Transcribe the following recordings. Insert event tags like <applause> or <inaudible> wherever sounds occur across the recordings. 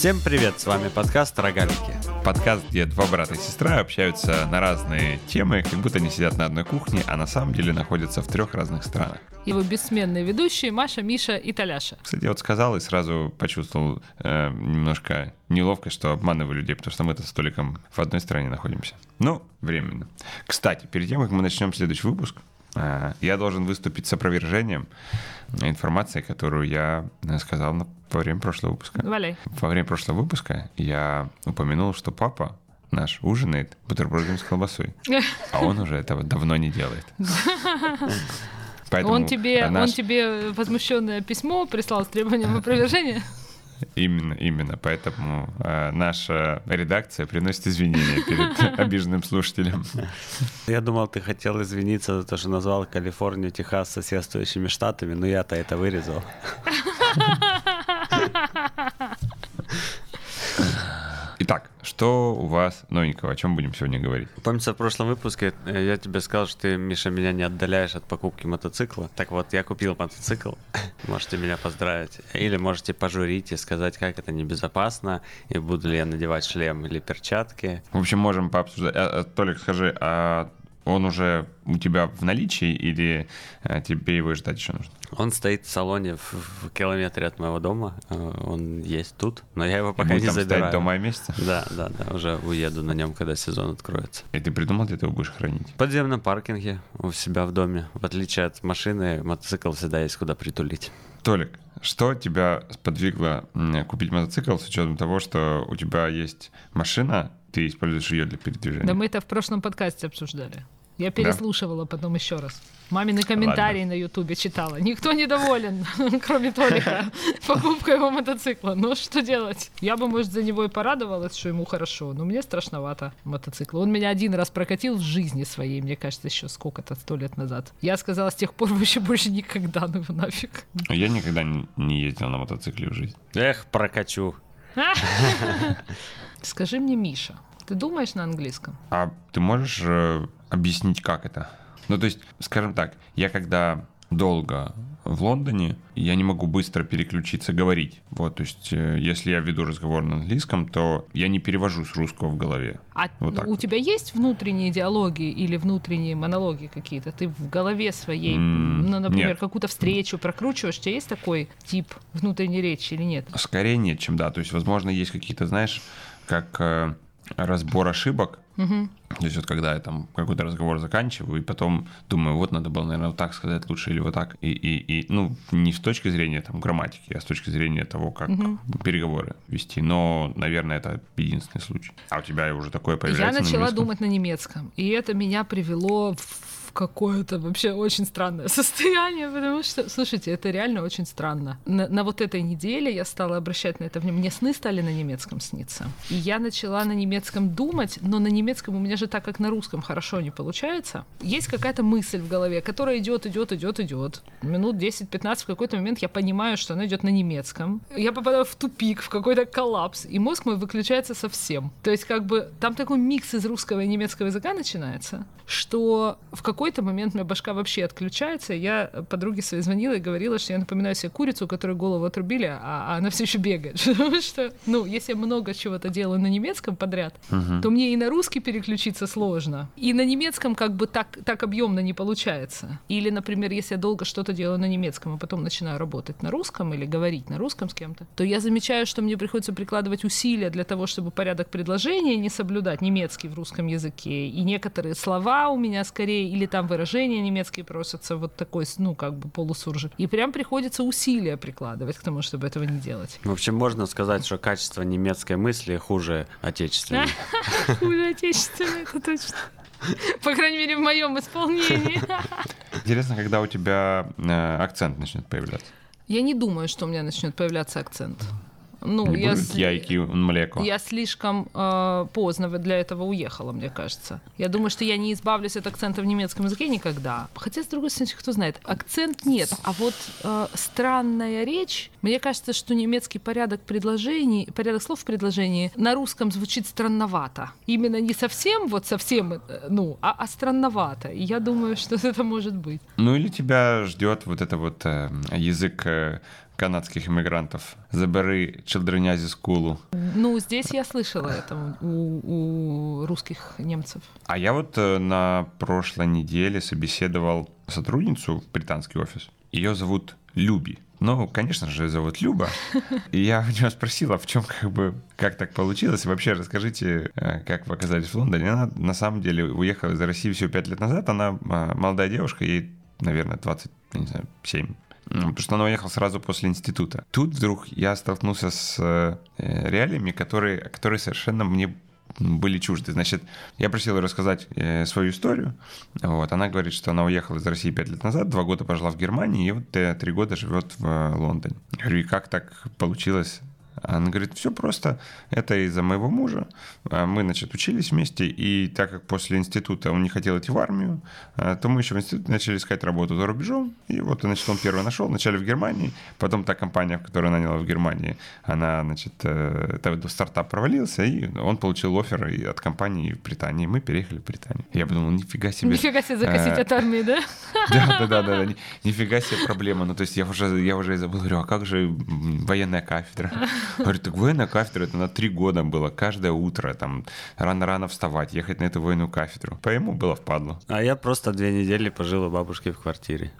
Всем привет, с вами подкаст «Рогалики». Подкаст, где два брата и сестра общаются на разные темы, как будто они сидят на одной кухне, а на самом деле находятся в трех разных странах. Его бессменные ведущие Маша, Миша и Таляша. Кстати, я вот сказал и сразу почувствовал э, немножко неловко, что обманываю людей, потому что мы-то с Толиком в одной стране находимся. Ну, временно. Кстати, перед тем, как мы начнем следующий выпуск, я должен выступить с опровержением информации, которую я э, сказал во время прошлого выпуска. Валяй. Во время прошлого выпуска я упомянул, что папа наш ужинает бутербродами с колбасой, а он уже этого давно не делает. Поэтому Он тебе, наш- он тебе возмущенное письмо прислал с требованием опровержения? Именно, именно. Поэтому э, наша редакция приносит извинения перед <laughs> обиженным слушателем. Я думал, ты хотел извиниться за то, что назвал Калифорнию, Техас соседствующими штатами, но я-то это вырезал. <laughs> Итак, что у вас новенького? О чем будем сегодня говорить? Помнится, в прошлом выпуске э, я тебе сказал, что ты, Миша, меня не отдаляешь от покупки мотоцикла. Так вот, я купил мотоцикл. <laughs> Можете меня поздравить. Или можете пожурить и сказать, как это небезопасно, и буду ли я надевать шлем или перчатки. В общем, можем пообсуждать. А, а, Толик, скажи, а он уже у тебя в наличии или э, тебе его ждать еще нужно? Он стоит в салоне в, в километре от моего дома. Э, Он есть тут, но я его пока не там забираю. стоять до мая месяца? Да, да, да, уже уеду на нем, когда сезон откроется. И ты придумал, где ты его будешь хранить? В подземном паркинге у себя в доме. В отличие от машины, мотоцикл всегда есть куда притулить. Толик, что тебя сподвигло купить мотоцикл с учетом того, что у тебя есть машина, ты используешь ее для передвижения? Да мы это в прошлом подкасте обсуждали. Я переслушивала потом еще раз. Мамины комментарии на Ютубе читала. Никто недоволен, <laughs> кроме Толика, <laughs> покупкой его мотоцикла. Ну что делать? Я бы, может, за него и порадовалась, что ему хорошо, но мне страшновато мотоцикл. Он меня один раз прокатил в жизни своей, мне кажется, еще сколько-то, сто лет назад. Я сказала с тех пор вообще больше никогда, ну его нафиг. Я никогда не- не ездил на мотоцикле в жизни. Эх, прокачу. <laughs> Скажи мне, Миша, ты думаешь на английском? А ты можешь э, объяснить, как это? Ну, то есть, скажем так, я когда долго в Лондоне, я не могу быстро переключиться говорить. Вот, то есть, э, если я веду разговор на английском, то я не перевожу с русского в голове. А Вот так у вот. тебя есть внутренние диалоги или внутренние монологи какие-то? Ты в голове своей, М, ну, например, нет. какую-то встречу прокручиваешь? У тебя есть такой тип внутренней речи или нет? Скорее нет, чем да. То есть, возможно, есть какие-то, знаешь, как э, разбор ошибок. То есть вот когда я там какой-то разговор заканчиваю, и потом думаю, вот надо было, наверное, вот так сказать лучше или вот так. И, и, и ну, не с точки зрения там грамматики, а с точки зрения того, как переговоры вести. Но, наверное, это единственный случай. А у тебя уже такое Я появляется на начала немецком? думать на немецком, и это меня привело в какое-то вообще очень странное состояние, потому что, слушайте, это реально очень странно. На, на вот этой неделе я стала обращать на это внимание. Мне сны стали на немецком сниться. И я начала на немецком думать, но на немецком у меня же так, как на русском, хорошо не получается. Есть какая-то мысль в голове, которая идет, идет, идет, идет. Минут 10-15 в какой-то момент я понимаю, что она идет на немецком. Я попадаю в тупик, в какой-то коллапс, и мозг мой выключается совсем. То есть как бы там такой микс из русского и немецкого языка начинается, что в какой-то момент у меня башка вообще отключается. Я подруге своей звонила и говорила, что я напоминаю себе курицу, которой голову отрубили, а, а она все еще бегает. <laughs> Потому что, ну, если я много чего-то делаю на немецком подряд, то мне и на русский переключиться сложно. И на немецком как бы так, так объемно не получается. Или, например, если я долго что-то делаю на немецком, а потом начинаю работать на русском или говорить на русском с кем-то, то я замечаю, что мне приходится прикладывать усилия для того, чтобы порядок предложения не соблюдать немецкий в русском языке. И некоторые слова у меня скорее, или там выражения немецкие просятся, вот такой, ну, как бы полусуржик. И прям приходится усилия прикладывать к тому, чтобы этого не делать. В общем, можно сказать, что качество немецкой мысли хуже отечественной. <laughs> Хуже отечественное, это точно. По крайней мере, в моем исполнении. <laughs> Интересно, когда у тебя э, акцент начнет появляться. Я не думаю, что у меня начнет появляться акцент. Ну, Не я, с- яйки млеко. я слишком э, поздно для этого уехала, мне кажется. Я думаю, что я не избавлюсь от акцента в немецком языке никогда. Хотя, с другой стороны, кто знает, акцент нет. А вот э, странная речь, мне кажется, что немецкий порядок предложений, порядок слов в предложении на русском звучит странновато. Именно не совсем, вот совсем, э, ну, а, а странновато. И я думаю, что <laughs> это может быть. Ну или тебя ждет вот это вот э, язык э, канадских иммигрантов. Забери челдрынязи скулу. Ну, здесь я слышала это у, у русских немцев. А я вот э, на прошлой неделе собеседовал сотрудницу в британский офис. Ее зовут Люби. Ну, конечно же, зовут Люба. <laughs> И я у нее спросила, в чем как бы, как так получилось. И вообще расскажите, э, как вы оказались в Лондоне. Она на самом деле уехала из России всего пять лет назад. Она а, молодая девушка, ей, наверное, 20, не знаю, 7 потому что она уехала сразу после института. Тут вдруг я столкнулся с э, реалиями, которые, которые совершенно мне были чужды. Значит, я просил ее рассказать э, свою историю. Вот. Она говорит, что она уехала из России пять лет назад, два года пожила в Германии, и вот э, три года живет в э, Лондоне. Я говорю, и как так получилось? Она говорит, все просто, это из-за моего мужа. А мы, значит, учились вместе, и так как после института он не хотел идти в армию, а, то мы еще в институте начали искать работу за рубежом. И вот, значит, он первый нашел, вначале в Германии, потом та компания, которую наняла в Германии, она, значит, это стартап провалился, и он получил офер от компании в Британии. Мы переехали в Британию. Я подумал, нифига себе. Нифига себе закосить э, от армии, да? <laughs> Да, да, да, да, нифига себе проблема. Ну, то есть я уже, я уже и забыл, говорю, а как же военная кафедра? <laughs> Говорит, так военная кафедра, это на три года было, каждое утро, там, рано-рано вставать, ехать на эту военную кафедру. По ему было впадло. А я просто две недели пожил у бабушки в квартире.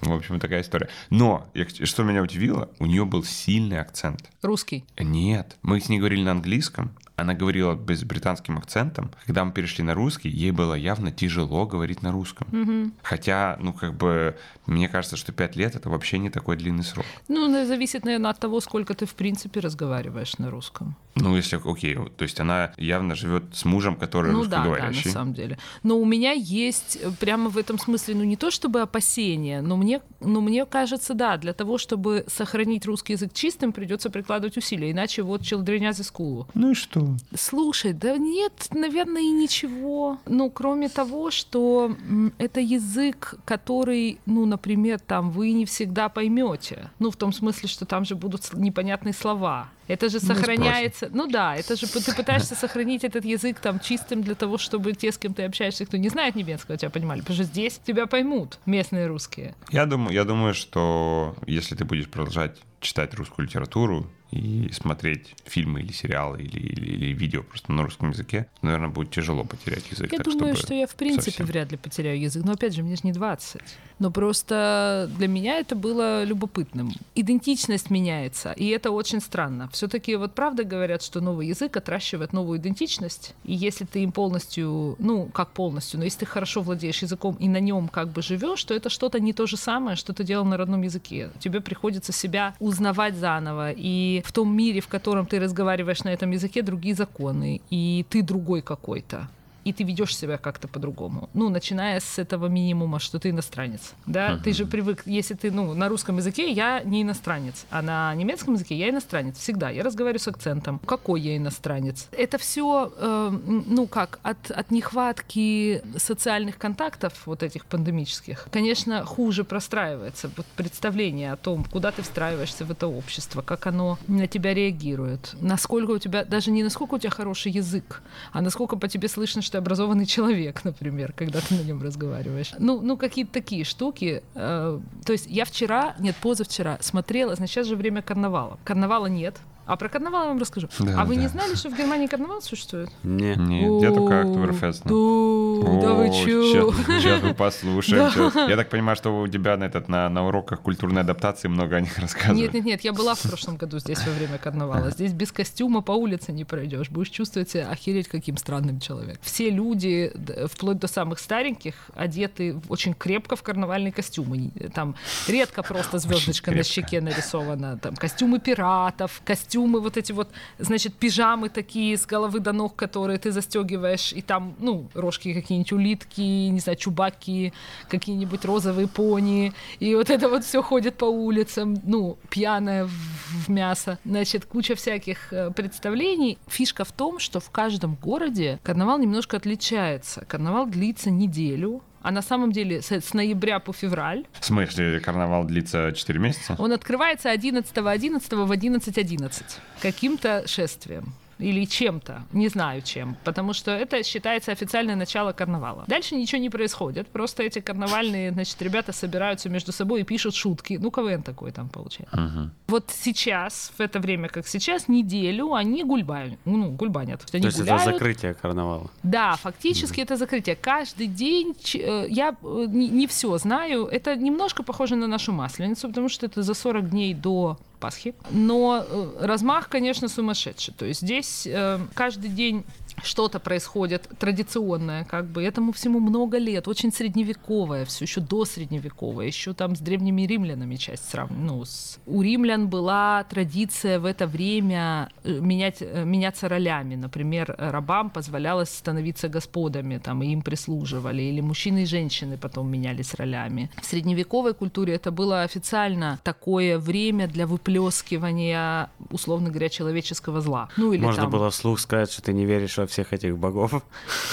В общем, такая история. Но, что меня удивило, у нее был сильный акцент. Русский? Нет. Мы с ней говорили на английском, она говорила без британским акцентом. Когда мы перешли на русский, ей было явно тяжело говорить на русском. Угу. Хотя, ну, как бы, мне кажется, что пять лет это вообще не такой длинный срок. Ну, зависит, наверное, от того, сколько ты, в принципе, разговариваешь на русском. Ну, если, окей, то есть она явно живет с мужем, который ну, да, русскоговорящий. Да, на самом деле. Но у меня есть э, прямо в этом смысле, ну, не то чтобы опасения, но мне, но мне кажется, да, для того, чтобы сохранить русский язык чистым, придется прикладывать усилия. Иначе вот челдренязы скулу. Ну и что? Слушай, да нет, наверное, и ничего. Ну, кроме того, что это язык, который, ну, например, там вы не всегда поймете. Ну, в том смысле, что там же будут непонятные слова. Это же сохраняется. Ну да, это же ты пытаешься сохранить этот язык там чистым для того, чтобы те, с кем ты общаешься, кто не знает немецкого, тебя понимали. Потому что здесь тебя поймут местные русские. Я думаю, я думаю, что если ты будешь продолжать читать русскую литературу и смотреть фильмы или сериалы или, или, или видео просто на русском языке, наверное, будет тяжело потерять язык. Я так, думаю, что я в принципе совсем. вряд ли потеряю язык. Но опять же, мне же не 20. Но просто для меня это было любопытным. Идентичность меняется, и это очень странно. Все-таки вот правда говорят, что новый язык отращивает новую идентичность. И если ты им полностью, ну, как полностью, но если ты хорошо владеешь языком и на нем как бы живешь, то это что-то не то же самое, что ты делал на родном языке. Тебе приходится себя узнавать заново. И в том мире, в котором ты разговариваешь на этом языке, другие законы. И ты другой какой-то и ты ведешь себя как-то по-другому. Ну, начиная с этого минимума, что ты иностранец. Да, uh-huh. ты же привык, если ты, ну, на русском языке я не иностранец, а на немецком языке я иностранец. Всегда. Я разговариваю с акцентом. Какой я иностранец? Это все, э, ну, как, от, от нехватки социальных контактов, вот этих пандемических, конечно, хуже простраивается вот представление о том, куда ты встраиваешься в это общество, как оно на тебя реагирует, насколько у тебя, даже не насколько у тебя хороший язык, а насколько по тебе слышно, что образованный человек, <laughs> например, когда ты на нем разговариваешь. Ну, ну какие-то такие штуки. Э, то есть я вчера, нет, позавчера смотрела, значит, сейчас же время карнавала. Карнавала нет, а про карнавал я вам расскажу. Да, а вы да. не знали, что в Германии карнавал существует? Нет. Нет, я только Октоберфест. Да, <laughs> да вы чё? Сейчас мы послушаем. Я так понимаю, что у тебя на, этот, на, на уроках культурной адаптации много о них рассказывают. Нет, нет, нет, я была в прошлом году здесь во время карнавала. Здесь без костюма по улице не пройдешь. Будешь чувствовать себя охереть каким странным человеком. Все люди, вплоть до самых стареньких, одеты очень крепко в карнавальные костюмы. Там редко просто звездочка на щеке нарисована. Там костюмы пиратов, костюмы костюмы, вот эти вот, значит, пижамы такие с головы до ног, которые ты застегиваешь, и там, ну, рожки какие-нибудь улитки, не знаю, чубаки, какие-нибудь розовые пони, и вот это вот все ходит по улицам, ну, пьяная в, в мясо, значит, куча всяких э, представлений. Фишка в том, что в каждом городе карнавал немножко отличается. Карнавал длится неделю, а на самом деле с, с ноября по февраль. В смысле, карнавал длится 4 месяца? Он открывается 11 11 в 11.11 каким-то шествием. Или чем-то, не знаю чем, потому что это считается официальное начало карнавала. Дальше ничего не происходит, просто эти карнавальные, значит, ребята собираются между собой и пишут шутки. Ну, КВН такой там получается. Мгм. Вот сейчас, в это время, как сейчас, неделю они гульбают. Ну, гульбанят. Они То есть это гуляют. закрытие карнавала. Да, фактически это закрытие. Каждый день, э, я э, не, не все знаю, это немножко похоже на нашу масленицу, потому что это за 40 дней до Пасхи. Но э, размах, конечно, сумасшедший. То есть здесь э, каждый день что-то происходит традиционное, как бы этому всему много лет, очень средневековое, все еще до средневековое, еще там с древними римлянами часть срав... ну, с... у римлян была традиция в это время э, менять, э, меняться ролями, например, рабам позволялось становиться господами, там, и им прислуживали, или мужчины и женщины потом менялись ролями. В средневековой культуре это было официально такое время для выплескивания, условно говоря, человеческого зла. Ну или Можно там... было вслух сказать, что ты не веришь во всех этих богов.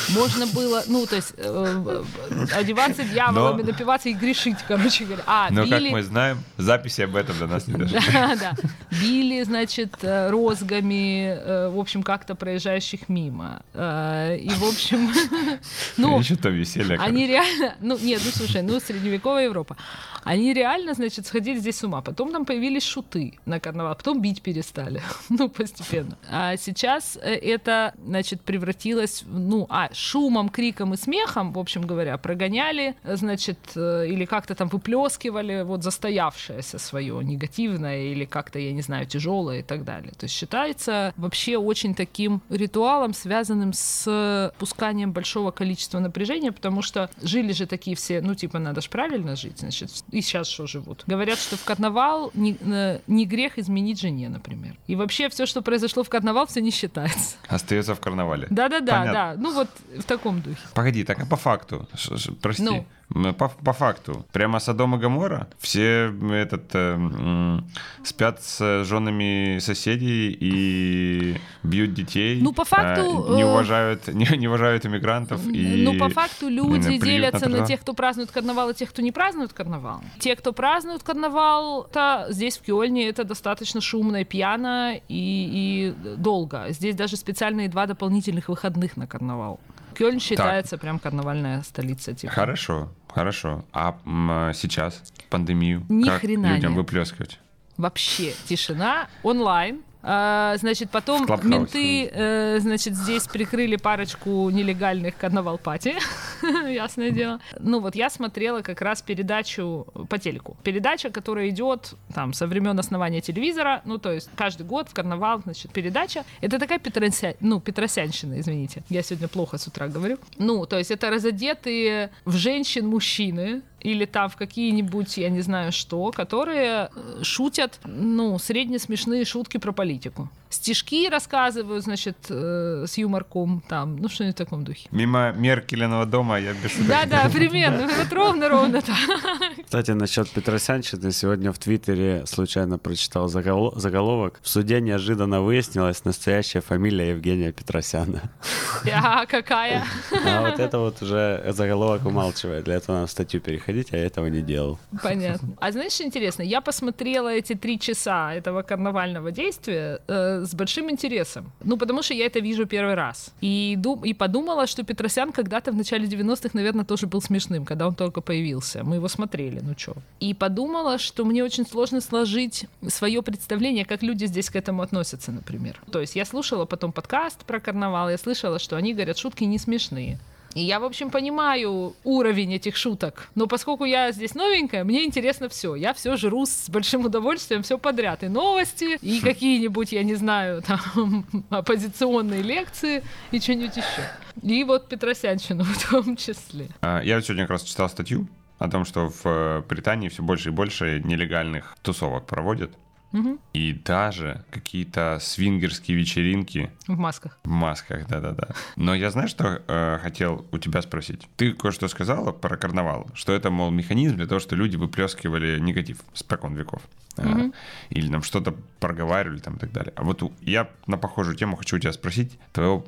Можно было, ну, то есть, э, одеваться дьяволами, Но- напиваться и грешить, короче говоря. А, Но, как били... мы знаем, записи об этом до нас не дошли. Да, да. Били, значит, э, розгами, э, в общем, как-то проезжающих мимо. Э, И, в общем, <laughs> ну, Еще то веселье. они короче. реально, ну нет, ну слушай, ну средневековая Европа. Они реально, значит, сходили здесь с ума. Потом там появились шуты на карнавал, потом бить перестали. <laughs> ну, постепенно. А сейчас это, значит, превратилось, ну, а, шумом, криком и смехом, в общем говоря, прогоняли, значит, э, или как-то там выплескивали вот застоявшееся свое негативное или как-то, я не знаю, тяжелое и так далее. То есть считается вообще очень таким ритуалом, связанным с пусканием большого количества напряжения, потому что жили же такие все, ну, типа, надо же правильно жить, значит, и сейчас что живут. Говорят, что в карнавал не, э, не грех изменить жене, например. И вообще все, что произошло в карнавал, все не считается. Остается в карнавале. Да-да-да, да. Ну вот в таком духе. Погоди, так а по факту? Прости. Ну. По, по факту. Прямо Содом и Гамора. Все этот, э, спят с женами соседей и бьют детей. Ну, по факту, э, Не уважают, <laughs> не, не уважают иммигрантов. И Ну, по факту люди на делятся на права. тех, кто празднует карнавал, и тех, кто не празднует карнавал. Те, кто празднует карнавал, то здесь в Кёльне это достаточно шумно и пьяно и, и долго. Здесь даже специальные два дополнительных выходных на карнавал. Кёльн считается прям карнавальная столица. Типа. Хорошо, хорошо. А сейчас, пандемию, Ни как хрена людям нет. выплескивать? Вообще тишина онлайн. А, значит, потом менты, э, значит, здесь прикрыли парочку нелегальных карнавал-пати, <laughs> ясное дело. Ну вот я смотрела как раз передачу по телеку. Передача, которая идет там со времен основания телевизора, ну то есть каждый год в карнавал, значит, передача. Это такая петрося... ну, петросянщина, извините. Я сегодня плохо с утра говорю. Ну, то есть это разодетые в женщин мужчины, или там в какие-нибудь, я не знаю что, которые э, шутят, ну, средне-смешные шутки про политику. Стишки рассказывают, значит, э, с юморком, там, ну, что-нибудь в таком духе. Мимо Меркелиного дома я без. Да-да, <laughs> примерно, вот ровно-ровно так. Кстати, насчет Петросянщины, сегодня в Твиттере случайно прочитал загол- заголовок. В суде неожиданно выяснилась настоящая фамилия Евгения Петросяна. <laughs> А какая? А вот это вот уже заголовок умалчивает. Для этого надо в статью переходить, а я этого не делал. Понятно. А знаешь, интересно? Я посмотрела эти три часа этого карнавального действия э, с большим интересом. Ну, потому что я это вижу первый раз. И, дум- и подумала, что Петросян когда-то в начале 90-х, наверное, тоже был смешным, когда он только появился. Мы его смотрели, ну чё. И подумала, что мне очень сложно сложить свое представление, как люди здесь к этому относятся, например. То есть я слушала потом подкаст про карнавал, я слышала, что они говорят, шутки не смешные. И я, в общем, понимаю уровень этих шуток. Но поскольку я здесь новенькая, мне интересно все. Я все жру с большим удовольствием, все подряд. И новости, и какие-нибудь, я не знаю, там, <laughs> оппозиционные лекции, и что-нибудь еще. И вот Петросянщину <laughs> в том числе. А, Я сегодня как раз читал статью о том, что в э, Британии все больше и больше нелегальных тусовок проводят. Мгм. И даже какие-то свингерские вечеринки В масках. в масках, да-да-да. Но я знаю, что э, хотел у тебя спросить. Ты кое-что сказала про карнавал, что это, мол, механизм для того, что люди выплескивали негатив с прокон веков. Мгм. Или нам что-то проговаривали там и так далее. А вот я на похожую тему хочу у тебя спросить твоего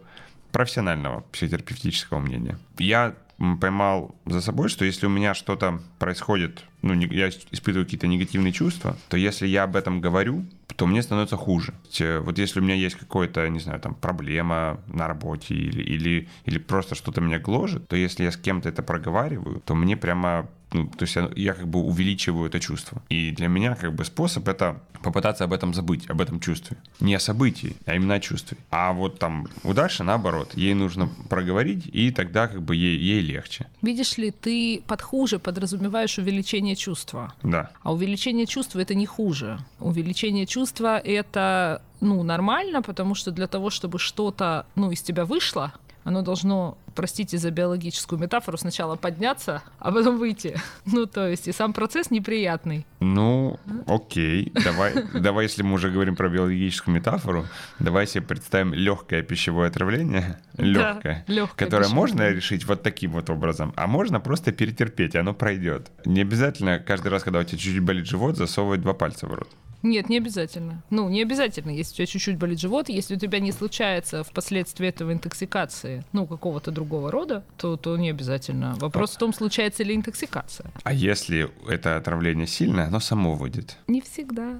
профессионального психотерапевтического мнения. Я поймал за собой, что если у меня что-то происходит ну, я испытываю какие-то негативные чувства, то если я об этом говорю, то мне становится хуже. Вот если у меня есть какая-то, не знаю, там, проблема на работе или, или, или просто что-то меня гложет, то если я с кем-то это проговариваю, то мне прямо ну, то есть я, я как бы увеличиваю это чувство. И для меня как бы способ это попытаться об этом забыть, об этом чувстве. Не о событии, а именно о чувстве. А вот там у Даши наоборот, ей нужно проговорить, и тогда как бы ей, ей легче. Видишь ли, ты под хуже подразумеваешь увеличение чувства. Да. А увеличение чувства это не хуже. Увеличение чувства это ну, нормально, потому что для того, чтобы что-то ну, из тебя вышло, оно должно, простите за биологическую метафору, сначала подняться, а потом выйти. <laughs> Ну, то есть и сам процесс неприятный. Ну, окей. Давай, <laughs> давай, если мы уже говорим про биологическую метафору, давай себе представим легкое пищевое отравление, легкое, лёгкое которое пищевое можно решить вот таким вот образом, а можно просто перетерпеть, оно пройдет. Не обязательно каждый раз, когда у тебя чуть-чуть болит живот, засовывать два пальца в рот. Нет, не обязательно. Ну, не обязательно. Если у тебя чуть-чуть болит живот, если у тебя не случается впоследствии этого интоксикации, ну, какого-то другого рода, то, то не обязательно. Вопрос в том, случается ли интоксикация. А если это отравление сильное, оно само выйдет. Не всегда.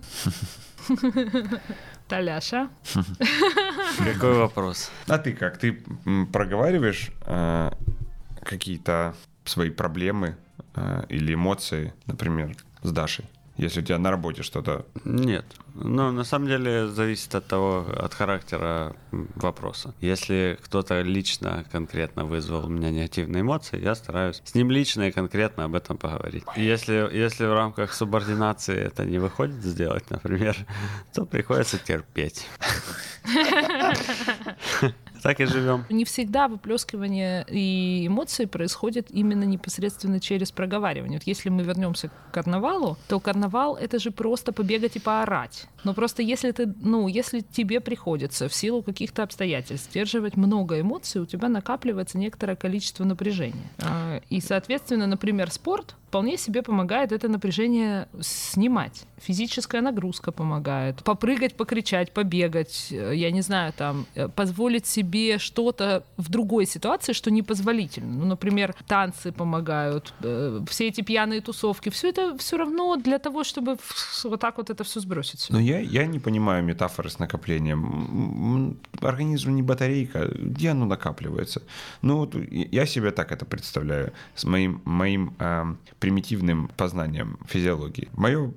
<laughs> Таляша. Какой вопрос? А ты как? Ты проговариваешь э, какие-то свои проблемы э, или эмоции, например, с Дашей? Если у тебя на работе что-то... Нет. Ну, на самом деле, зависит от того, от характера вопроса. Если кто-то лично, конкретно вызвал у меня негативные эмоции, я стараюсь с ним лично и конкретно об этом поговорить. Если, если в рамках субординации это не выходит сделать, например, <laughs> то приходится терпеть. <laughs> Так и живем. Не всегда выплескивание и эмоции происходят именно непосредственно через проговаривание. Вот если мы вернемся к карнавалу, то карнавал это же просто побегать и поорать. Но просто если ты, ну, если тебе приходится в силу каких-то обстоятельств сдерживать много эмоций, у тебя накапливается некоторое количество напряжения. А, И, соответственно, например, спорт вполне себе помогает это напряжение снимать. Физическая нагрузка помогает. Попрыгать, покричать, побегать, э, я не знаю, там, э, позволить себе что-то в другой ситуации, что непозволительно. Ну, например, танцы помогают, э, все эти пьяные тусовки. Все это все равно для того, чтобы вот так вот это все сбросить. Но я, я не понимаю метафоры с накоплением. Организм не батарейка, где оно накапливается? Ну, вот я себе так это представляю, с моим, моим эм, примитивным познанием физиологии. Мое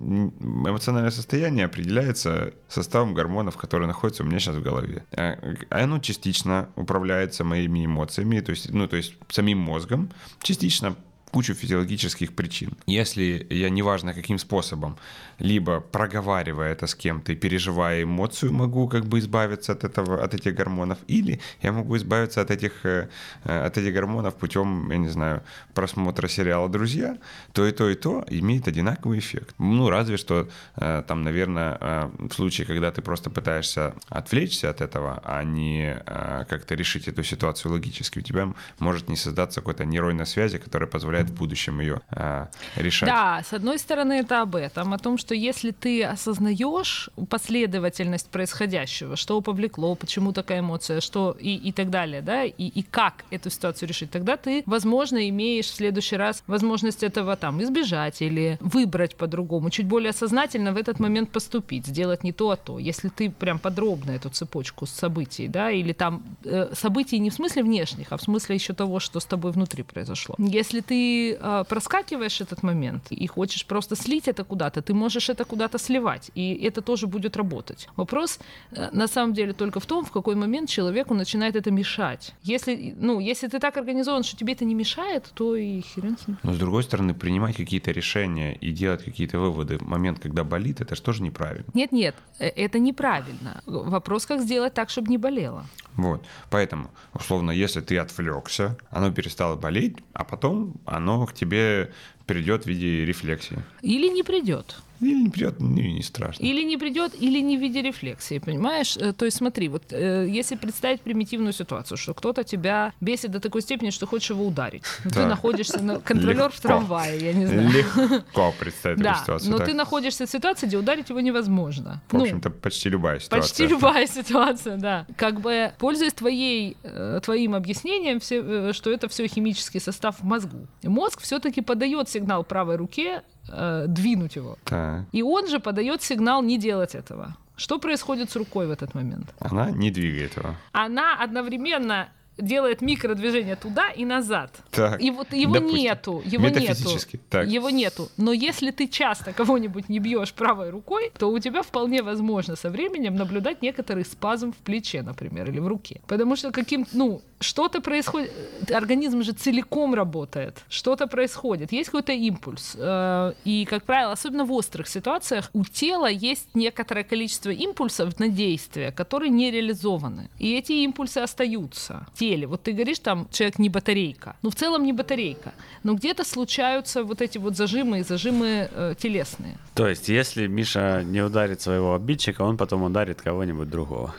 эмоциональное состояние определяется составом гормонов, которые находятся у меня сейчас в голове. Э, Оно частично управляется моими эмоциями, то есть, ну, то есть самим мозгом, частично кучу физиологических причин. Если я неважно каким способом, либо проговаривая это с кем-то и переживая эмоцию, могу как бы избавиться от этого, от этих гормонов, или я могу избавиться от этих, э, э, от этих гормонов путем, я не знаю, просмотра сериала «Друзья», то и то, и то имеет одинаковый эффект. Ну, разве что э, там, наверное, в случае, когда ты просто пытаешься отвлечься от этого, а не как-то решить эту ситуацию логически, у тебя может не создаться какой-то нейронной связи, которая позволяет в будущем ее э, решать. Да, с одной стороны, это об этом, о том, что если ты осознаешь последовательность происходящего, что повлекло, почему такая эмоция, что и, и так далее, да, и, и как эту ситуацию решить, тогда ты, возможно, имеешь в следующий раз возможность этого там избежать или выбрать по-другому, чуть более сознательно в этот момент поступить, сделать не то, а то. Если ты прям подробно эту цепочку событий, да, или там э, событий не в смысле внешних, а в смысле еще того, что с тобой внутри произошло. Если ты э, проскакиваешь этот момент и хочешь просто слить это куда-то, ты можешь это куда-то сливать, и это тоже будет работать. Вопрос э, на самом деле только в том, в какой момент человеку начинает это мешать. Если, ну, если ты так организован, что тебе это не мешает, то и хрен с ним. Но с другой стороны, принимать какие-то решения и делать какие-то выводы в момент, когда болит, это же тоже неправильно. Нет-нет, э, это неправильно. Вопрос, как сделать так, чтобы не болело. Вот. Поэтому, условно, если ты отвлекся, оно перестало болеть, а потом оно к тебе придет в виде рефлексии. Или не придет. Или не придет, ну и не страшно. Или не придет, или не в виде рефлексии, понимаешь? Э, То есть смотри, вот э, если представить примитивную ситуацию, что кто-то тебя бесит до такой степени, что хочешь его ударить. Ты Так. находишься на контролер в трамвае, я не знаю. Легко представить Да, эту ситуацию. но так. ты находишься в ситуации, где ударить его невозможно. В Ну, общем-то, почти любая ситуация. Почти любая ситуация, да. Как бы пользуясь твоей, э, твоим объяснением, все, э, что это все химический состав в мозгу. Мозг все-таки подает сигнал правой руке э, двинуть его. Так. И он же подает сигнал не делать этого. Что происходит с рукой в этот момент? Она не двигает его. Она одновременно делает микродвижение туда и назад. Так. И вот его допустим. нету, его нету. Так. его нету. Но если ты часто кого-нибудь не бьешь правой рукой, то у тебя вполне возможно со временем наблюдать некоторый спазм в плече, например, или в руке. Потому что каким, ну, что-то происходит, организм же целиком работает, что-то происходит, есть какой-то импульс. Э, И, как правило, особенно в острых ситуациях, у тела есть некоторое количество импульсов на действие, которые не реализованы. И эти импульсы остаются в теле. Вот ты говоришь, там, человек не батарейка. Ну, в целом не батарейка. Но где-то случаются вот эти вот зажимы и зажимы э, телесные. То есть, если Миша не ударит своего обидчика, он потом ударит кого-нибудь другого.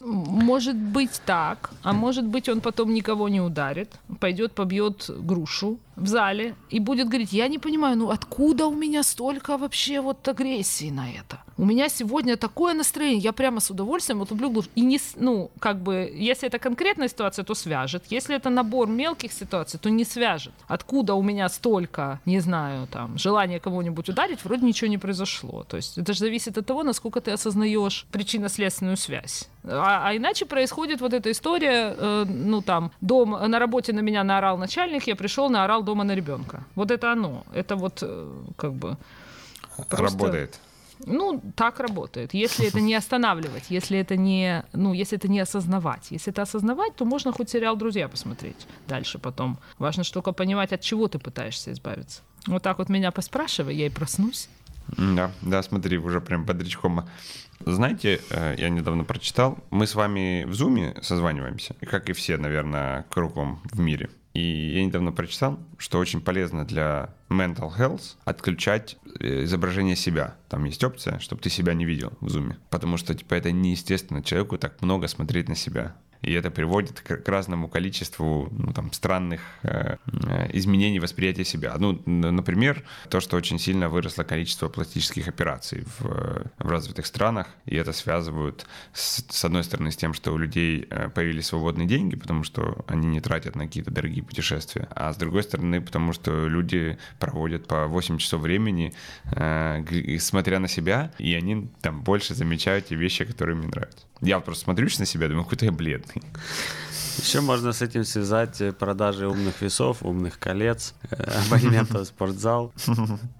Может быть так, а может быть он потом никого не ударит, пойдет побьет грушу в зале и будет говорить, я не понимаю, ну откуда у меня столько вообще вот агрессии на это? У меня сегодня такое настроение, я прямо с удовольствием вот люблю грушу. И не, ну, как бы, если это конкретная ситуация, то свяжет. Если это набор мелких ситуаций, то не свяжет. Откуда у меня столько, не знаю, там, желания кого-нибудь ударить, вроде ничего не произошло. То есть это же зависит от того, насколько ты осознаешь причинно-следственную связь. А, а иначе происходит вот эта история, э, ну там, дом, на работе на меня наорал начальник, я пришел, наорал дома на ребенка. Вот это оно. Это вот э, как бы... просто- Работает. Ну, так работает. Если это не останавливать, если это не, ну, если это не осознавать. Если это осознавать, то можно хоть сериал «Друзья» посмотреть дальше потом. Важно только понимать, от чего ты пытаешься избавиться. Вот так вот меня поспрашивай, я и проснусь. Да, да, смотри, уже прям бодрячком. Знаете, э, я недавно прочитал, мы с вами в Зуме созваниваемся, как и все, наверное, кругом в мире. И я недавно прочитал, что очень полезно для mental health отключать э, изображение себя. Там есть опция, чтобы ты себя не видел в зуме. Потому что, типа, это неестественно человеку так много смотреть на себя. И это приводит к, к разному количеству ну, там, странных э, изменений восприятия себя. Ну, например, то, что очень сильно выросло количество пластических операций в, в развитых странах, и это связывают с, с одной стороны с тем, что у людей э, появились свободные деньги, потому что они не тратят на какие-то дорогие путешествия, а с другой стороны, потому что люди проводят по 8 часов времени, э, смотря на себя, и они там больше замечают те вещи, которые им нравятся. Я просто смотрю на себя, думаю, какой-то я бледный. Еще можно с этим связать э, продажи умных весов, умных колец, э, абонементов в спортзал.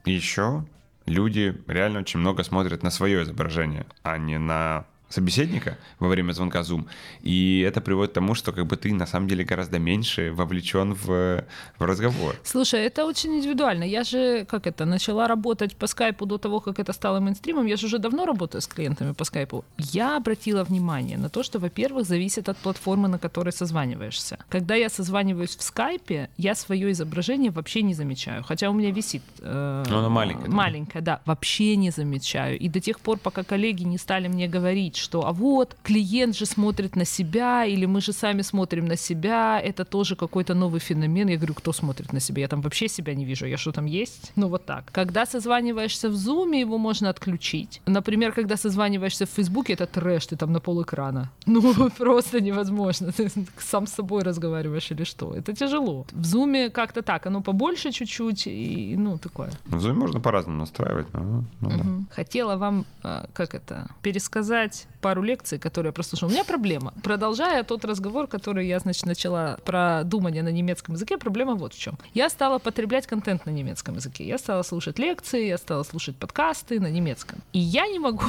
Еще люди реально очень много смотрят на свое изображение, а не на собеседника во время звонка Zoom. И это приводит к тому, что как бы ты на самом деле гораздо меньше вовлечен в, в разговор. Слушай, это очень индивидуально. Я же, как это, начала работать по скайпу до того, как это стало мейнстримом. Я же уже давно работаю с клиентами по скайпу. Я обратила внимание на то, что, во-первых, зависит от платформы, на которой созваниваешься. Когда я созваниваюсь в скайпе, я свое изображение вообще не замечаю. Хотя у меня висит... э, Но оно маленькое, да? Маленькое, да. Вообще не замечаю. И до тех пор, пока коллеги не стали мне говорить, что а вот, клиент же смотрит на себя, или мы же сами смотрим на себя, это тоже какой-то новый феномен. Я говорю, кто смотрит на себя? Я там вообще себя не вижу. Я что там есть? Ну вот так. Когда созваниваешься в Zoom, его можно отключить. Например, когда созваниваешься в Фейсбуке, это трэш, ты там на пол экрана. <laughs> Ну, просто невозможно. Ты сам с собой разговариваешь или что? Это тяжело. В Zoom как-то так, оно побольше чуть-чуть, и, ну, такое. В Zoom можно по-разному настраивать. но, ну да. Мгм. Хотела вам, а, как это, пересказать пару лекций, которые я прослушала. У меня проблема. Продолжая тот разговор, который я, значит, начала про думание на немецком языке, проблема вот в чем. Я стала потреблять контент на немецком языке. Я стала слушать лекции, я стала слушать подкасты на немецком. И я не могу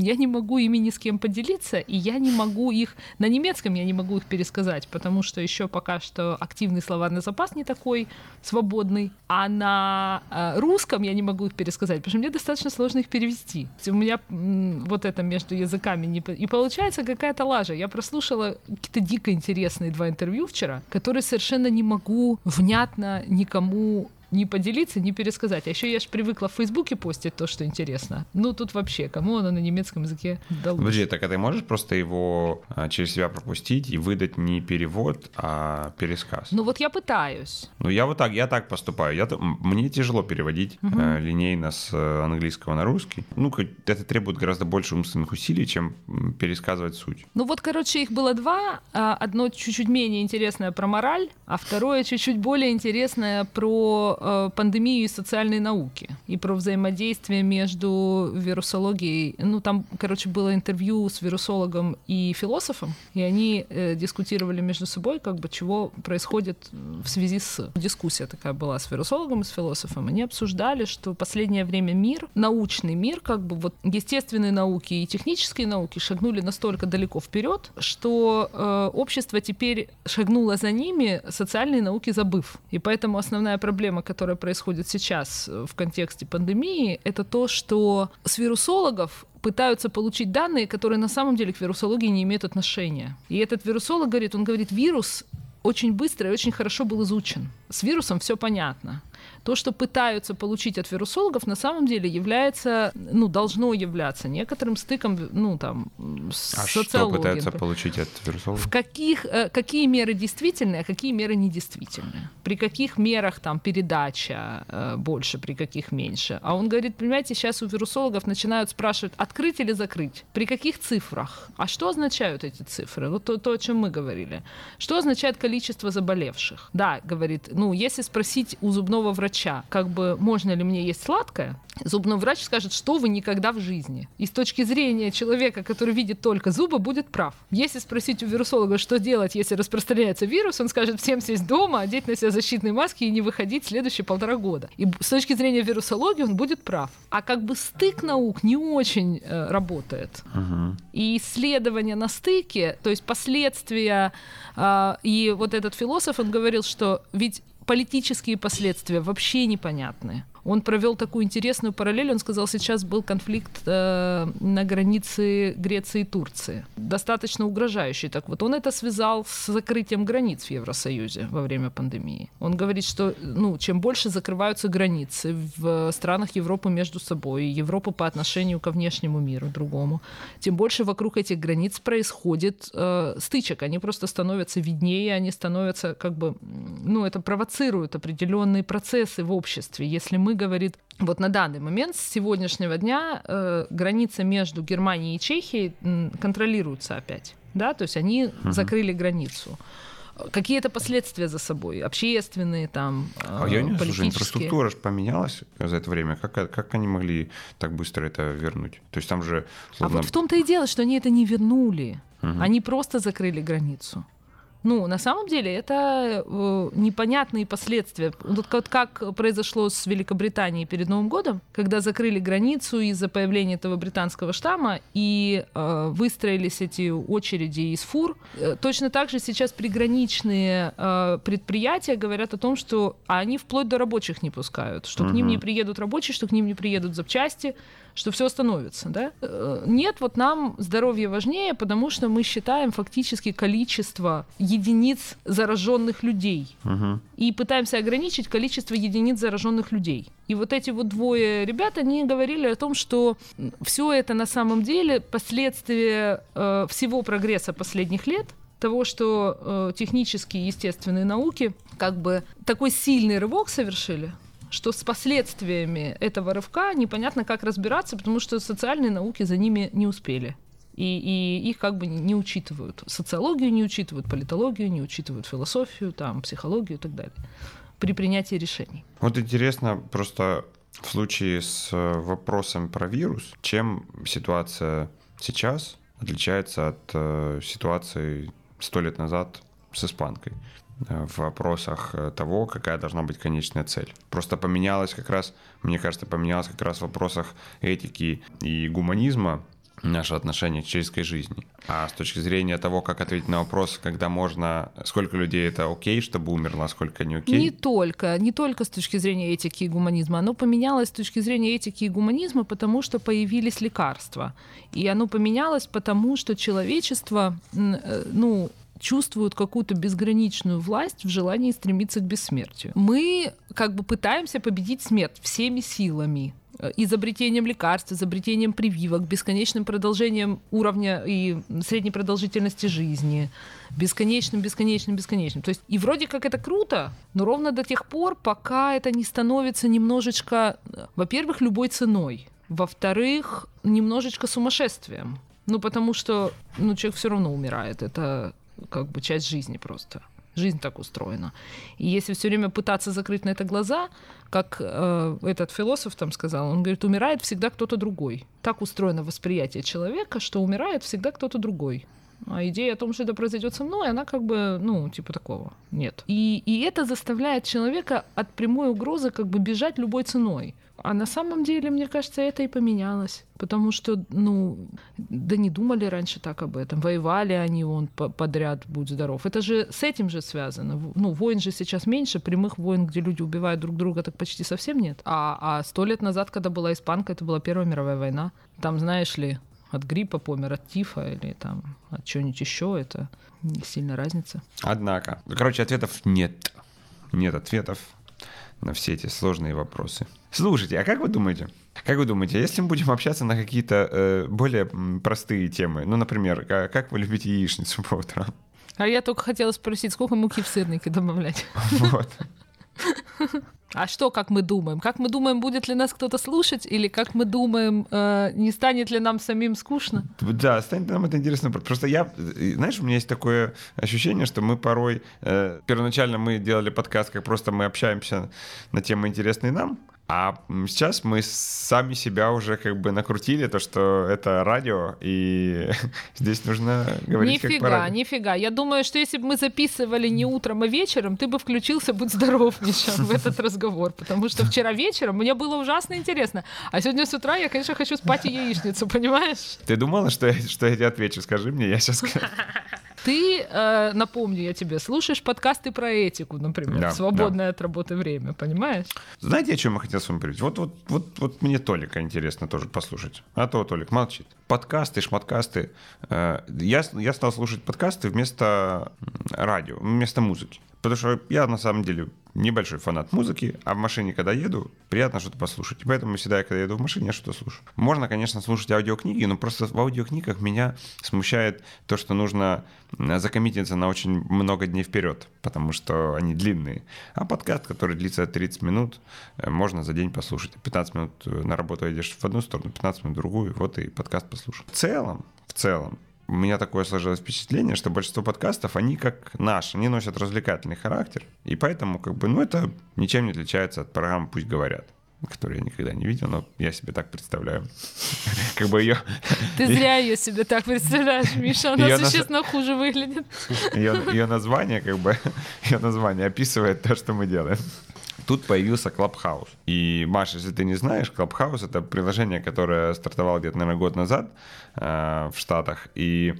я не могу ими ни с кем поделиться, и я не могу их на немецком я не могу их пересказать, потому что еще пока что активный словарный запас не такой свободный, а на э, русском я не могу их пересказать, потому что мне достаточно сложно их перевести. У меня вот это между языками не и получается какая-то лажа. Я прослушала какие-то дико интересные два интервью вчера, которые совершенно не могу внятно никому не поделиться, не пересказать. А еще я же привыкла в Фейсбуке постить то, что интересно. Ну, тут вообще, кому оно на немецком языке дало? Подожди, так а ты можешь просто его а, через себя пропустить и выдать не перевод, а пересказ? Ну, вот я пытаюсь. Ну, я вот так, я так поступаю. Я, мне тяжело переводить э, линейно с э, английского на русский. Ну, это требует гораздо больше умственных усилий, чем пересказывать суть. Ну вот, короче, их было два. А, Одно чуть-чуть менее интересное про мораль, а второе чуть-чуть более интересное про э, пандемию и социальные науки, и про взаимодействие между вирусологией. Ну, там, короче, было интервью с вирусологом и философом, и они э, дискутировали между собой, как бы, чего происходит в связи с... Дискуссия такая была с вирусологом и с философом. Они обсуждали, что последнее время мир, научный мир, как бы вот естественные науки и технические науки шагнули настолько далеко вперед, что э, общество теперь шагнуло за ними, социальные науки забыв. И поэтому основная проблема, которая происходит сейчас в контексте пандемии, это то, что с вирусологов пытаются получить данные, которые на самом деле к вирусологии не имеют отношения. И этот вирусолог говорит, он говорит, вирус очень быстро и очень хорошо был изучен. С вирусом все понятно то, что пытаются получить от вирусологов, на самом деле является, ну, должно являться некоторым стыком, ну, там, с а социологией. что пытаются получить от вирусологов? В каких, э, какие меры действительные, а какие меры недействительные? При каких мерах там передача э, больше, при каких меньше? А он говорит, понимаете, сейчас у вирусологов начинают спрашивать, открыть или закрыть? При каких цифрах? А что означают эти цифры? Вот то, то о чем мы говорили. Что означает количество заболевших? Да, говорит, ну, если спросить у зубного врача, врача, как бы можно ли мне есть сладкое, зубной врач скажет, что вы никогда в жизни. И с точки зрения человека, который видит только зубы, будет прав. Если спросить у вирусолога, что делать, если распространяется вирус, он скажет всем сесть дома, одеть на себя защитные маски и не выходить следующие полтора года. И с точки зрения вирусологии он будет прав. А как бы стык наук не очень э, работает. Угу. И исследования на стыке, то есть последствия, э, и вот этот философ, он говорил, что ведь политические последствия вообще непонятны. Он провел такую интересную параллель. Он сказал, сейчас был конфликт э, на границе Греции и Турции, достаточно угрожающий. Так вот, он это связал с закрытием границ в Евросоюзе во время пандемии. Он говорит, что ну, чем больше закрываются границы в странах Европы между собой, Европа по отношению ко внешнему миру другому, тем больше вокруг этих границ происходит э, стычек. Они просто становятся виднее, они становятся как бы, ну, это провоцирует определенные процессы в обществе. Если мы, говорит, вот на данный момент с сегодняшнего дня э, граница между Германией и Чехией контролируется опять. Да, то есть они угу. закрыли границу какие-то последствия за собой, общественные там, А я не слушай, инфраструктура же поменялась за это время. Как, как они могли так быстро это вернуть? То есть там же... Словно... А вот в том-то и дело, что они это не вернули. Угу. Они просто закрыли границу. Ну, на самом деле, это э, непонятные последствия. Вот как, как произошло с Великобританией перед Новым годом, когда закрыли границу из-за появления этого британского штамма и э, выстроились эти очереди из фур. Э, точно так же сейчас приграничные э, предприятия говорят о том, что они вплоть до рабочих не пускают, что угу. к ним не приедут рабочие, что к ним не приедут запчасти, что все остановится, да? Э, нет, вот нам здоровье важнее, потому что мы считаем фактически количество единиц зараженных людей угу. и пытаемся ограничить количество единиц зараженных людей. И вот эти вот двое ребят, они говорили о том, что все это на самом деле последствия э, всего прогресса последних лет, того, что э, технические естественные науки как бы такой сильный рывок совершили, что с последствиями этого рывка непонятно, как разбираться, потому что социальные науки за ними не успели. И, и их как бы не учитывают. Социологию не учитывают, политологию не учитывают, философию, там, психологию и так далее при принятии решений. Вот интересно просто в случае с э, вопросом про вирус, чем ситуация сейчас отличается от э, ситуации сто лет назад с испанкой? В вопросах э, того, какая должна быть конечная цель. Просто поменялось как раз, мне кажется, поменялось как раз в вопросах этики и гуманизма наше отношение к человеческой жизни. А с точки зрения того, как ответить на вопрос, когда можно, сколько людей это окей, чтобы умерло, а сколько не окей? Не только, не только с точки зрения этики и гуманизма. Оно поменялось с точки зрения этики и гуманизма, потому что появились лекарства. И оно поменялось потому, что человечество, э, ну, чувствуют какую-то безграничную власть в желании стремиться к бессмертию. Мы как бы пытаемся победить смерть всеми силами изобретением лекарств, изобретением прививок, бесконечным продолжением уровня и средней продолжительности жизни, бесконечным, бесконечным, бесконечным. То есть и вроде как это круто, но ровно до тех пор, пока это не становится немножечко, во-первых, любой ценой, во-вторых, немножечко сумасшествием. Ну, потому что ну, человек все равно умирает. Это как бы часть жизни просто. Жизнь так устроена. И если все время пытаться закрыть на это глаза, как э, этот философ там сказал, он говорит, умирает всегда кто-то другой. Так устроено восприятие человека, что умирает всегда кто-то другой. А идея о том, что это произойдет со мной, она как бы, ну, типа такого нет. И, и это заставляет человека от прямой угрозы как бы бежать любой ценой. А на самом деле, мне кажется, это и поменялось. Потому что, ну, да не думали раньше так об этом. Воевали они вон подряд, будь здоров. Это же с этим же связано. Ну, войн же сейчас меньше, прямых войн, где люди убивают друг друга, так почти совсем нет. А, а сто лет назад, когда была испанка, это была Первая мировая война. Там, знаешь ли, от гриппа помер, от тифа или там от чего-нибудь еще, это не сильно разница. Однако, короче, ответов нет. Нет ответов на все эти сложные вопросы. Слушайте, а как вы думаете? Как вы думаете, если мы будем общаться на какие-то э, более простые темы, ну, например, как, как вы любите яичницу по утрам? А я только хотела спросить, сколько муки в сырники добавлять? Вот. А что, как мы думаем? Как мы думаем, будет ли нас кто-то слушать, или как мы думаем, э, не станет ли нам самим скучно? Да, станет нам это интересно. Просто я, знаешь, у меня есть такое ощущение, что мы порой, э, первоначально мы делали подкаст, как просто мы общаемся на темы интересные нам, а сейчас мы сами себя уже как бы накрутили, то, что это радио, и <laughs> здесь нужно говорить Нифига, как по радио. нифига. Я думаю, что если бы мы записывали не утром, а вечером, ты бы включился, будь здоров, <laughs> Миша, в этот разговор. Потому что вчера вечером мне было ужасно интересно. А сегодня с утра я, конечно, хочу спать и яичницу, <laughs> понимаешь? Ты думала, что я, что я тебе отвечу? Скажи мне, я сейчас... Ты, э, напомню я тебе, слушаешь подкасты про этику, например, да, свободное да. от работы время, понимаешь? Знаете, о чем я хотел с вами поговорить? Вот, вот, вот, вот мне Толика интересно тоже послушать. А то Толик молчит. Подкасты, шматкасты. Э, я, я стал слушать подкасты вместо радио, вместо музыки. Потому что я на самом деле небольшой фанат музыки, а в машине, когда еду, приятно что-то послушать. И поэтому всегда, когда еду в машине, я что-то слушаю. Можно, конечно, слушать аудиокниги, но просто в аудиокнигах меня смущает то, что нужно закоммититься на очень много дней вперед, потому что они длинные. А подкаст, который длится 30 минут, э, можно за день послушать. 15 минут э, на работу едешь в одну сторону, 15 минут в другую, вот и подкаст послушал. В целом, в целом, у меня такое сложилось впечатление, что большинство подкастов, они как наш, они носят развлекательный характер, и поэтому, как бы, ну, это ничем не отличается от программы «Пусть говорят» которую я никогда не видел, но я себе так представляю. <laughs> Как бы ее... Ты <laughs> зря ее себе так представляешь, Миша, она существенно хуже выглядит. Ее название, как бы, <laughs> ее название описывает то, что мы делаем тут появился Clubhouse. И, Маша, если ты не знаешь, Clubhouse — это приложение, которое стартовало где-то, наверное, год назад э, в Штатах. И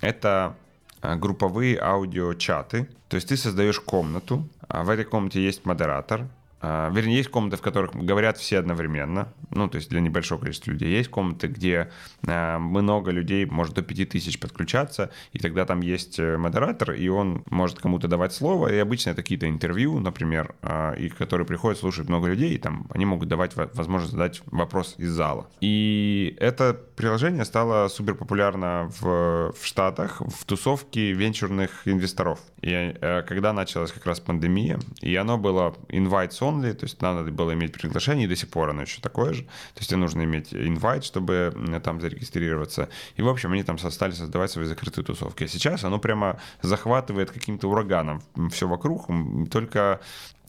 это э, групповые аудиочаты. То есть ты создаешь комнату, а в этой комнате есть модератор, а, вернее, есть комнаты, в которых говорят все одновременно. Ну, то есть для небольшого количества людей. Есть комнаты, где а, много людей, может до 5000 подключаться, и тогда там есть э, модератор, и он может кому-то давать слово. И обычно это какие-то интервью, например, а, и которые приходят слушать много людей, и там они могут давать возможность задать вопрос из зала. И это приложение стало супер популярно в, в Штатах в тусовке венчурных инвесторов. И э, когда началась как раз пандемия, и оно было invites only, то есть надо было иметь приглашение, и до сих пор оно еще такое же. То есть тебе нужно иметь invite, чтобы там зарегистрироваться. И, в общем, они там стали создавать свои закрытые тусовки. А сейчас оно прямо захватывает каким-то ураганом все вокруг, только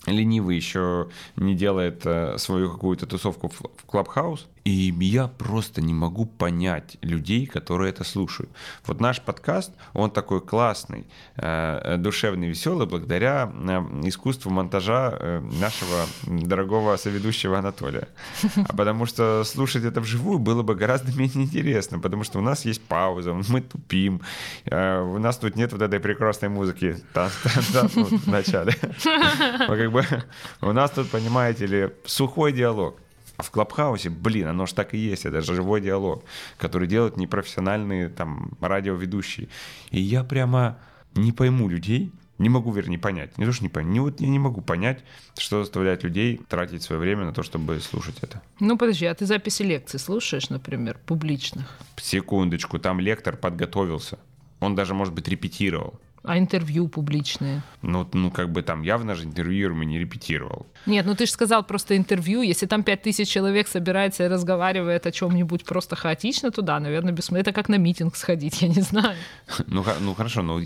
ленивый еще не делает э, свою какую-то тусовку в Клабхаус. И я просто не могу понять людей, которые это слушают. Вот наш подкаст, он такой классный, э, душевный, веселый, благодаря э, искусству монтажа нашего дорогого соведущего Анатолия. А потому что слушать это вживую было бы гораздо менее интересно, потому что у нас есть пауза, мы тупим, у нас тут нет вот этой прекрасной музыки в начале. как <laughs> бы <laughs> у нас тут, понимаете ли, сухой диалог. А в Клабхаусе, блин, оно же так и есть, это живой диалог, который делают непрофессиональные там радиоведущие. И я прямо не пойму людей, не могу, вернее, понять. Не то, что не понять. Не, вот я не могу понять, что заставляет людей тратить свое время на то, чтобы слушать это. Ну, подожди, а ты записи лекций слушаешь, например, публичных? Секундочку, там лектор подготовился. Он даже, может быть, репетировал А интервью публичные? Ну, ну, как бы там явно же интервьюер не репетировал. Нет, ну ты же сказал просто интервью. Если там 5000 человек собирается и разговаривает о чем-нибудь просто хаотично туда, наверное, бессмысленно. Это как на митинг сходить, я не знаю. <laughs> Ну, ну хорошо, но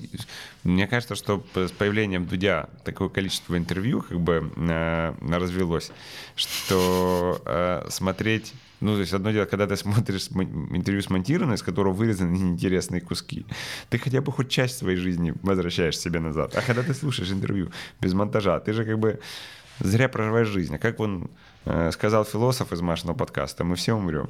мне кажется, что с появлением Дудя такое количество интервью как бы э, развелось, что э, смотреть ну, то есть одно дело, когда ты смотришь интервью смонтированное, из которого вырезаны неинтересные куски, ты хотя бы хоть часть своей жизни возвращаешь себе назад. А когда ты слушаешь интервью без монтажа, ты же как бы зря проживаешь жизнь. А как он э, сказал философ из Машиного подкаста, мы все умрем.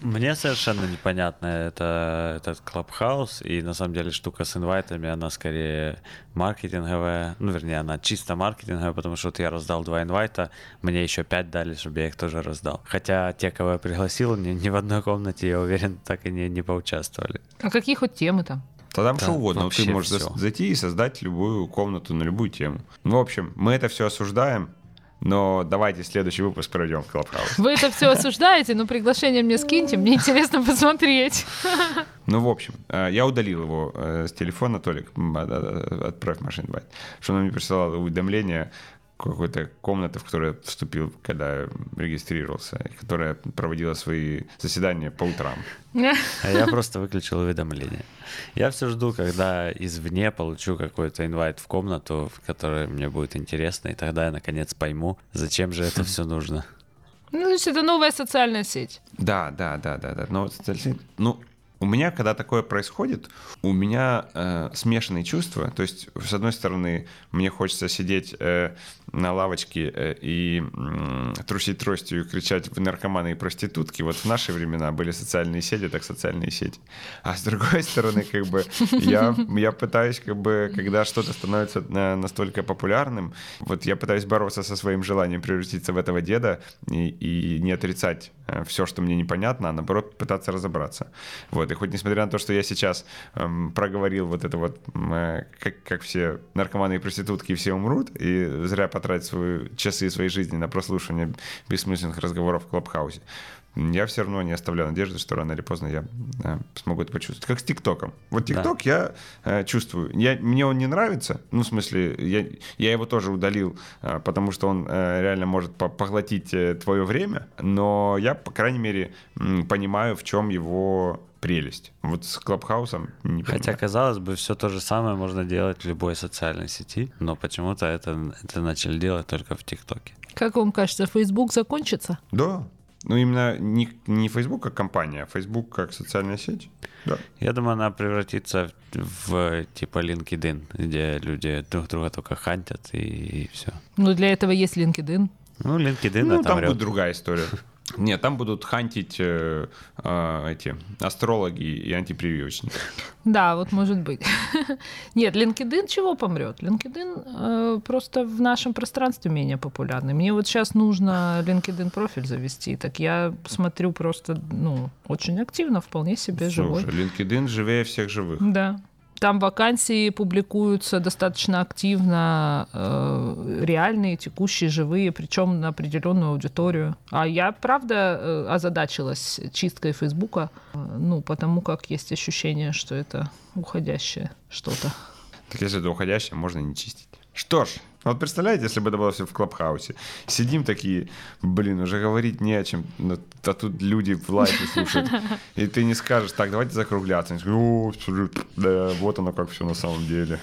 Мне совершенно непонятно это, этот Клабхаус, и на самом деле штука с инвайтами, она скорее маркетинговая, ну, вернее, она чисто маркетинговая, потому что вот я раздал два инвайта, мне еще пять дали, чтобы я их тоже раздал. Хотя те, кого я пригласил, ни, ни в одной комнате, я уверен, так и не, не поучаствовали. А какие хоть темы там? Да там да, что угодно. Ты можешь все. зайти и создать любую комнату на любую тему. Ну, в общем, мы это все осуждаем, но давайте следующий выпуск проведем в Клабхаус. Вы это все осуждаете, но приглашение мне скиньте, мне интересно посмотреть. Ну, в общем, э, я удалил его э, с телефона, Толик, отправь машин что он мне присылал уведомление какой-то комнаты, в которую я вступил, когда регистрировался, которая проводила свои заседания по утрам. А я просто выключил уведомления. Я все жду, когда извне получу какой-то инвайт в комнату, в которой мне будет интересно, и тогда я наконец пойму, зачем же это все нужно. Ну, то есть это новая социальная сеть. Да, да, да, да, да. Новая социальная сеть. Ну, у меня, когда такое происходит, у меня э, смешанные чувства. То есть, с одной стороны, мне хочется сидеть э, на лавочке э, и трусить тростью и кричать в наркоманы и проститутки. Вот в наши времена были социальные сети, так социальные сети. А с другой стороны, как бы, я, я пытаюсь, как бы, когда что-то становится э, настолько популярным, вот я пытаюсь бороться со своим желанием превратиться в этого деда и, и не отрицать э, все, что мне непонятно, а наоборот пытаться разобраться. Вот. И хоть несмотря на то, что я сейчас эм, проговорил вот это вот, э, как, как все наркоманы и проститутки, все умрут, и зря потратить свои часы своей жизни на прослушивание бессмысленных разговоров в Клабхаусе, я все равно не оставляю надежды, что рано или поздно я э, смогу это почувствовать. Как с ТикТоком. Вот ТикТок да. я э, чувствую. Я, мне он не нравится. Ну, в смысле, я, я его тоже удалил, э, потому что он э, реально может по поглотить э, твое время. Но я, по крайней мере, э, понимаю, в чем его прелесть. Вот с Клабхаусом не Хотя, понимаю. казалось бы, все то же самое можно делать в любой социальной сети, но почему-то это, это начали делать только в ТикТоке. Как вам кажется, Facebook закончится? Да. Ну, именно не, не Facebook как компания, а Facebook как социальная сеть. Да. Я думаю, она превратится в типа LinkedIn, где люди друг друга только хантят и, и все. Ну, для этого есть LinkedIn. Ну, LinkedIn ну, там будет другая история. <laughs> Нет, там будут хантить э, э, эти астрологи и антипрививочники. Да, вот может быть. <laughs> Нет, LinkedIn чего помрет? LinkedIn э, просто в нашем пространстве менее популярный. Мне вот сейчас нужно LinkedIn профиль завести, так я смотрю просто, ну, очень активно, вполне себе Слушай, живой. LinkedIn живее всех живых. Да. Там вакансии публикуются достаточно активно, э, реальные, текущие, живые, причем на определенную аудиторию. А я, правда, э, озадачилась чисткой Фейсбука, э, ну, потому как есть ощущение, что это уходящее что-то. Так если это уходящее, можно не чистить. Что ж, вот представляете, если бы это было все в Клабхаусе. Сидим такие, блин, уже говорить не о чем, а тут люди в лайфе слушают. И ты не скажешь, так, давайте закругляться. Они скажут, О, да, вот оно как все на самом деле.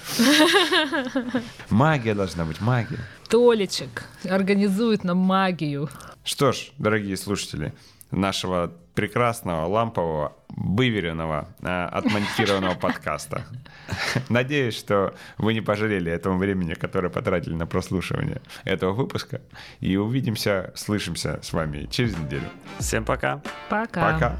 Магия должна быть, магия. Толечек организует нам магию. Что ж, дорогие слушатели, нашего прекрасного, лампового, выверенного, э, отмонтированного подкаста. <laughs> Надеюсь, что вы не пожалели этого времени, которое потратили на прослушивание этого выпуска. И увидимся, слышимся с вами через неделю. Всем пока. Пока. Пока.